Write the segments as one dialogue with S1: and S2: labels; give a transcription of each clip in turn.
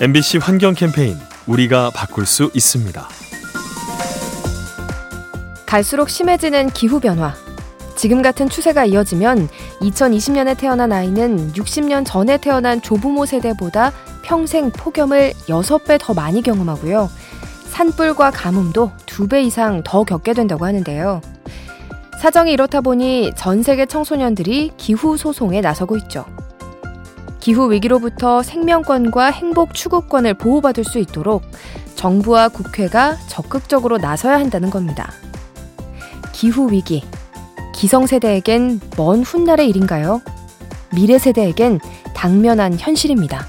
S1: MBC 환경 캠페인 우리가 바꿀 수 있습니다.
S2: 갈수록 심해지는 기후 변화. 지금 같은 추세가 이어지면 2020년에 태어난 아이는 60년 전에 태어난 조부모 세대보다 평생 폭염을 6배 더 많이 경험하고요. 산불과 가뭄도 2배 이상 더 겪게 된다고 하는데요. 사정이 이렇다 보니 전 세계 청소년들이 기후 소송에 나서고 있죠. 기후 위기로부터 생명권과 행복 추구권을 보호받을 수 있도록 정부와 국회가 적극적으로 나서야 한다는 겁니다. 기후 위기. 기성세대에겐 먼 훗날의 일인가요? 미래 세대에겐 당면한 현실입니다.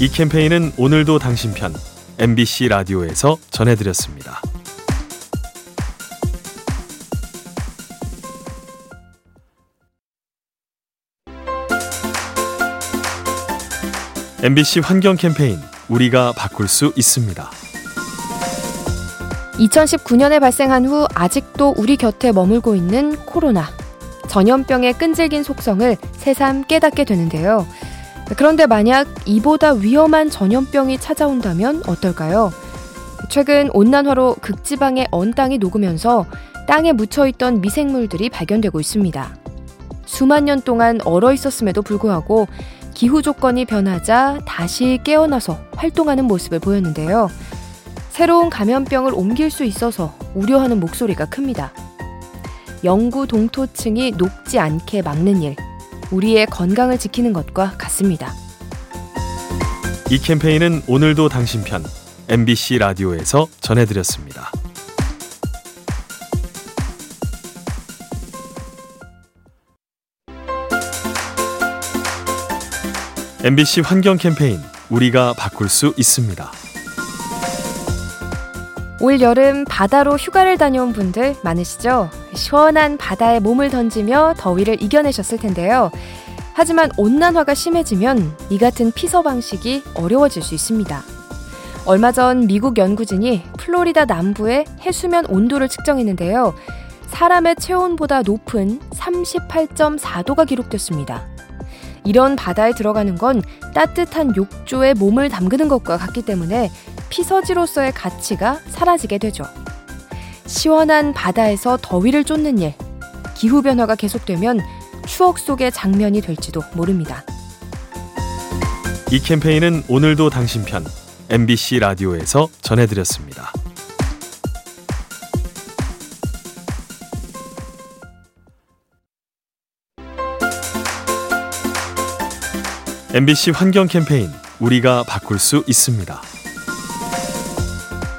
S1: 이 캠페인은 오늘도 당신 편 MBC 라디오에서 전해드렸습니다. MBC 환경 캠페인 우리가 바꿀 수 있습니다.
S2: 2019년에 발생한 후 아직도 우리 곁에 머물고 있는 코로나. 전염병의 끈질긴 속성을 새삼 깨닫게 되는데요. 그런데 만약 이보다 위험한 전염병이 찾아온다면 어떨까요? 최근 온난화로 극지방의 언 땅이 녹으면서 땅에 묻혀있던 미생물들이 발견되고 있습니다. 수만 년 동안 얼어 있었음에도 불구하고 기후 조건이 변하자 다시 깨어나서 활동하는 모습을 보였는데요. 새로운 감염병을 옮길 수 있어서 우려하는 목소리가 큽니다. 영구 동토층이 녹지 않게 막는 일, 우리의 건강을 지키는 것과 같습니다.
S1: 이 캠페인은 오늘도 당신 편 MBC 라디오에서 전해드렸습니다. MBC 환경 캠페인 우리가 바꿀 수 있습니다.
S2: 올 여름 바다로 휴가를 다녀온 분들 많으시죠? 시원한 바다에 몸을 던지며 더위를 이겨내셨을 텐데요. 하지만 온난화가 심해지면 이 같은 피서 방식이 어려워질 수 있습니다. 얼마 전 미국 연구진이 플로리다 남부의 해수면 온도를 측정했는데요. 사람의 체온보다 높은 38.4도가 기록됐습니다. 이런 바다에 들어가는 건 따뜻한 욕조에 몸을 담그는 것과 같기 때문에 피서지로서의 가치가 사라지게 되죠. 시원한 바다에서 더위를 쫓는 일, 기후변화가 계속되면 추억 속의 장면이 될지도 모릅니다.
S1: 이 캠페인은 오늘도 당신 편 MBC 라디오에서 전해드렸습니다. MBC 환경 캠페인 우리가 바꿀 수 있습니다.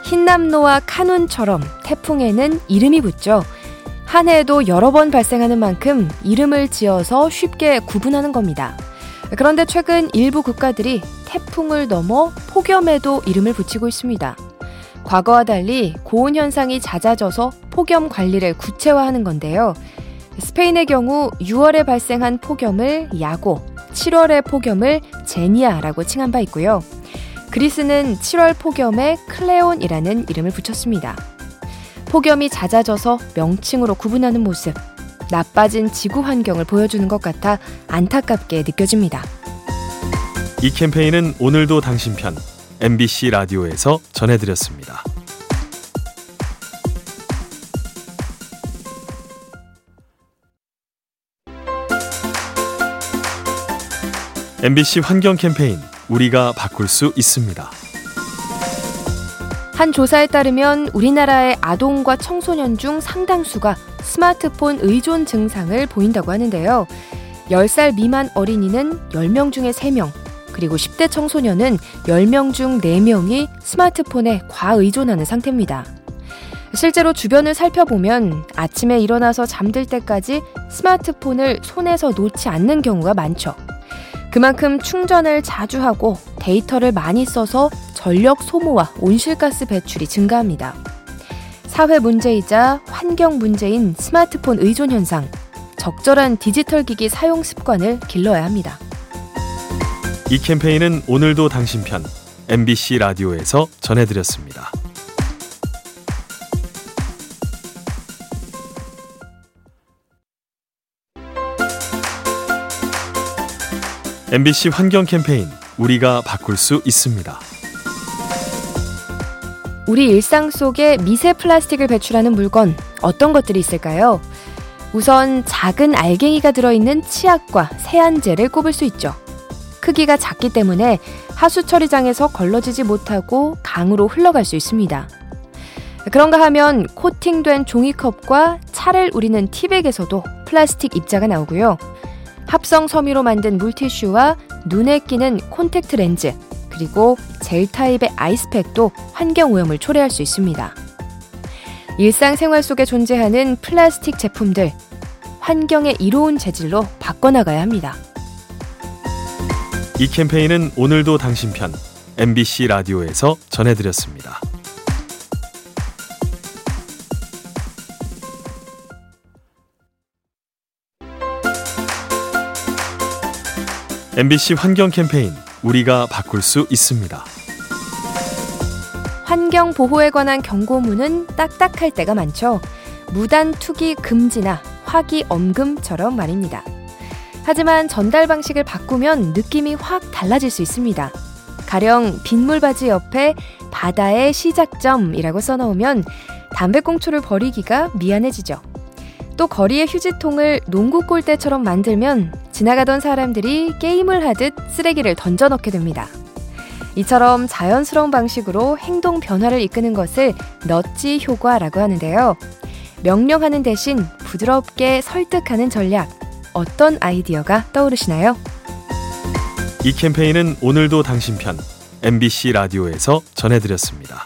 S2: 흰남노와 카눈처럼 태풍에는 이름이 붙죠. 한 해에도 여러 번 발생하는 만큼 이름을 지어서 쉽게 구분하는 겁니다. 그런데 최근 일부 국가들이 태풍을 넘어 폭염에도 이름을 붙이고 있습니다. 과거와 달리 고온 현상이 잦아져서 폭염 관리를 구체화하는 건데요. 스페인의 경우 6월에 발생한 폭염을 야고, 7월의 폭염을 제니아라고 칭한 바 있고요. 그리스는 7월 폭염에 클레온이라는 이름을 붙였습니다. 폭염이 잦아져서 명칭으로 구분하는 모습, 나빠진 지구 환경을 보여주는 것 같아 안타깝게 느껴집니다.
S1: 이 캠페인은 오늘도 당신 편 MBC 라디오에서 전해드렸습니다. MBC 환경 캠페인 우리가 바꿀 수 있습니다.
S2: 한 조사에 따르면 우리나라의 아동과 청소년 중 상당수가 스마트폰 의존 증상을 보인다고 하는데요. 10살 미만 어린이는 10명 중에 3명, 그리고 10대 청소년은 10명 중 4명이 스마트폰에 과의존하는 상태입니다. 실제로 주변을 살펴보면 아침에 일어나서 잠들 때까지 스마트폰을 손에서 놓지 않는 경우가 많죠. 그만큼 충전을 자주 하고 데이터를 많이 써서 전력 소모와 온실가스 배출이 증가합니다. 사회 문제이자 환경 문제인 스마트폰 의존 현상, 적절한 디지털 기기 사용 습관을 길러야 합니다.
S1: 이 캠페인은 오늘도 당신 편 MBC 라디오에서 전해드렸습니다. MBC 환경 캠페인 우리가 바꿀 수 있습니다.
S2: 우리 일상 속에 미세 플라스틱을 배출하는 물건 어떤 것들이 있을까요? 우선 작은 알갱이가 들어있는 치약과 세안제를 꼽을 수 있죠. 크기가 작기 때문에 하수 처리장에서 걸러지지 못하고 강으로 흘러갈 수 있습니다. 그런가 하면 코팅된 종이컵과 차를 우리는 티백에서도 플라스틱 입자가 나오고요. 합성 섬유로 만든 물티슈와 눈에 끼는 콘택트 렌즈, 그리고 젤 타입의 아이스팩도 환경 오염을 초래할 수 있습니다. 일상생활 속에 존재하는 플라스틱 제품들, 환경에 이로운 재질로 바꿔나가야 합니다.
S1: 이 캠페인은 오늘도 당신 편 MBC 라디오에서 전해드렸습니다. MBC 환경 캠페인 우리가 바꿀 수 있습니다.
S2: 환경 보호에 관한 경고문은 딱딱할 때가 많죠. 무단 투기 금지나 화기 엄금처럼 말입니다. 하지만 전달 방식을 바꾸면 느낌이 확 달라질 수 있습니다. 가령 빗물 바지 옆에 바다의 시작점이라고 써놓으면 담배꽁초를 버리기가 미안해지죠. 또 거리의 휴지통을 농구 골대처럼 만들면 지나가던 사람들이 게임을 하듯 쓰레기를 던져 넣게 됩니다. 이처럼 자연스러운 방식으로 행동 변화를 이끄는 것을 넛지 효과라고 하는데요. 명령하는 대신 부드럽게 설득하는 전략. 어떤 아이디어가 떠오르시나요?
S1: 이 캠페인은 오늘도 당신 편 MBC 라디오에서 전해드렸습니다.